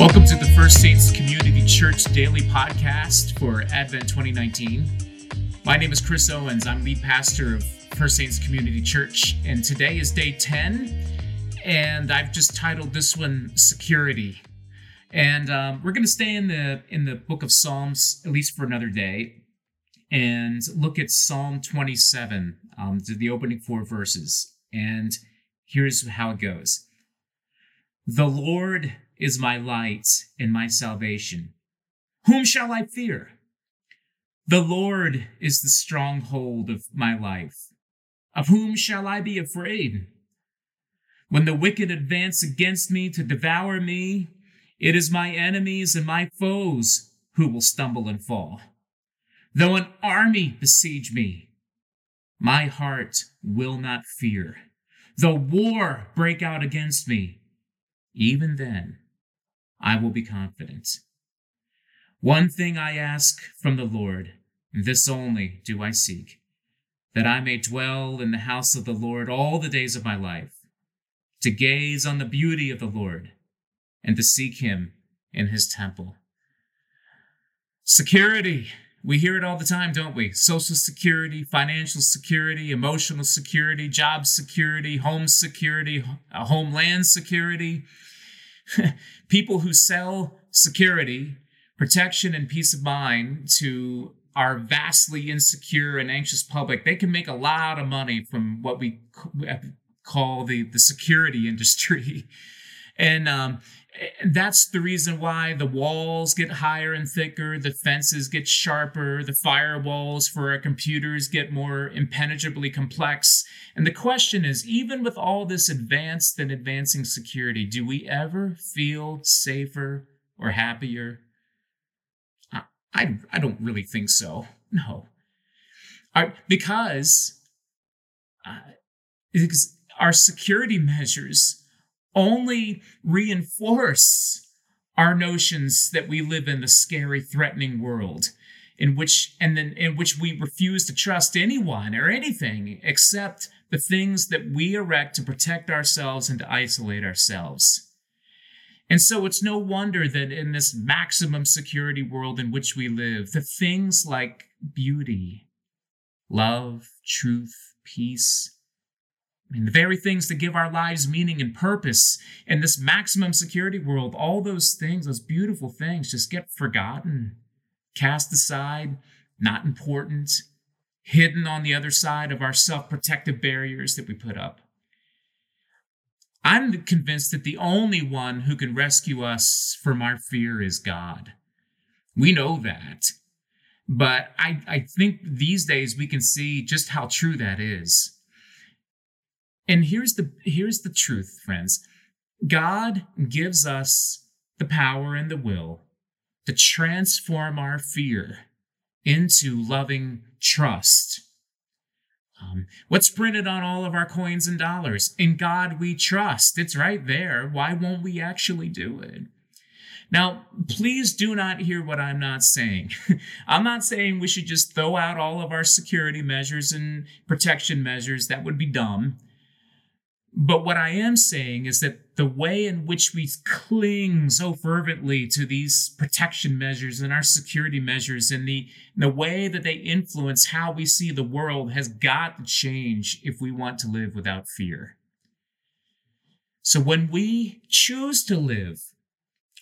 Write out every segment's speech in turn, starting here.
Welcome to the First Saints Community Church Daily Podcast for Advent 2019. My name is Chris Owens. I'm lead pastor of First Saints Community Church, and today is day 10. And I've just titled this one "Security." And um, we're going to stay in the in the book of Psalms at least for another day, and look at Psalm 27, um, the opening four verses. And here's how it goes: The Lord is my light and my salvation. Whom shall I fear? The Lord is the stronghold of my life. Of whom shall I be afraid? When the wicked advance against me to devour me, it is my enemies and my foes who will stumble and fall. Though an army besiege me, my heart will not fear. Though war break out against me, even then I will be confident. One thing I ask from the Lord, this only do I seek, that I may dwell in the house of the Lord all the days of my life, to gaze on the beauty of the Lord, and to seek him in his temple. Security. We hear it all the time, don't we? Social security, financial security, emotional security, job security, home security, uh, homeland security. people who sell security, protection, and peace of mind to our vastly insecure and anxious public, they can make a lot of money from what we call the, the security industry. And um, that's the reason why the walls get higher and thicker, the fences get sharper, the firewalls for our computers get more impenetrably complex. And the question is even with all this advanced and advancing security, do we ever feel safer or happier? I, I, I don't really think so. No. Our, because, uh, because our security measures only reinforce our notions that we live in the scary, threatening world in which and then in which we refuse to trust anyone or anything except the things that we erect to protect ourselves and to isolate ourselves. And so it's no wonder that in this maximum security world in which we live, the things like beauty, love, truth, peace, I mean, the very things that give our lives meaning and purpose in this maximum security world, all those things, those beautiful things, just get forgotten, cast aside, not important, hidden on the other side of our self protective barriers that we put up. I'm convinced that the only one who can rescue us from our fear is God. We know that. But I, I think these days we can see just how true that is. And here's the here's the truth, friends. God gives us the power and the will to transform our fear into loving trust. Um, what's printed on all of our coins and dollars? In God we trust. It's right there. Why won't we actually do it? Now, please do not hear what I'm not saying. I'm not saying we should just throw out all of our security measures and protection measures. That would be dumb. But what I am saying is that the way in which we cling so fervently to these protection measures and our security measures and the, the way that they influence how we see the world has got to change if we want to live without fear. So when we choose to live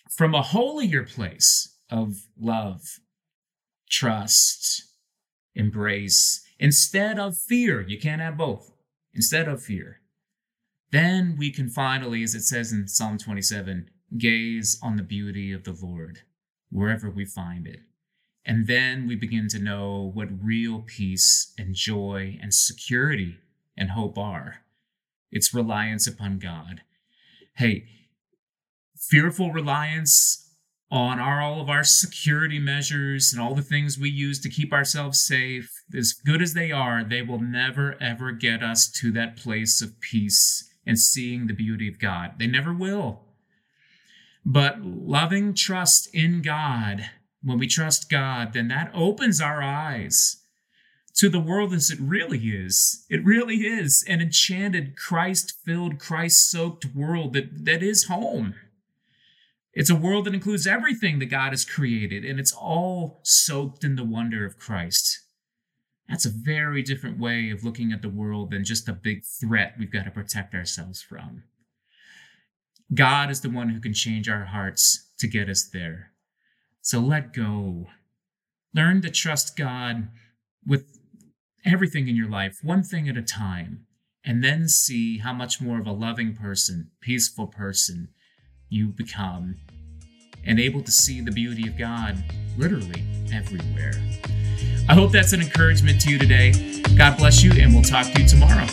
from a holier place of love, trust, embrace, instead of fear, you can't have both, instead of fear then we can finally, as it says in Psalm 27, gaze on the beauty of the Lord wherever we find it. And then we begin to know what real peace and joy and security and hope are. It's reliance upon God. Hey, fearful reliance on our, all of our security measures and all the things we use to keep ourselves safe, as good as they are, they will never ever get us to that place of peace and seeing the beauty of God. They never will. But loving trust in God, when we trust God, then that opens our eyes to the world as it really is. It really is an enchanted, Christ filled, Christ soaked world that, that is home. It's a world that includes everything that God has created, and it's all soaked in the wonder of Christ. That's a very different way of looking at the world than just a big threat we've got to protect ourselves from. God is the one who can change our hearts to get us there. So let go. Learn to trust God with everything in your life, one thing at a time, and then see how much more of a loving person, peaceful person you become, and able to see the beauty of God literally everywhere. I hope that's an encouragement to you today. God bless you, and we'll talk to you tomorrow.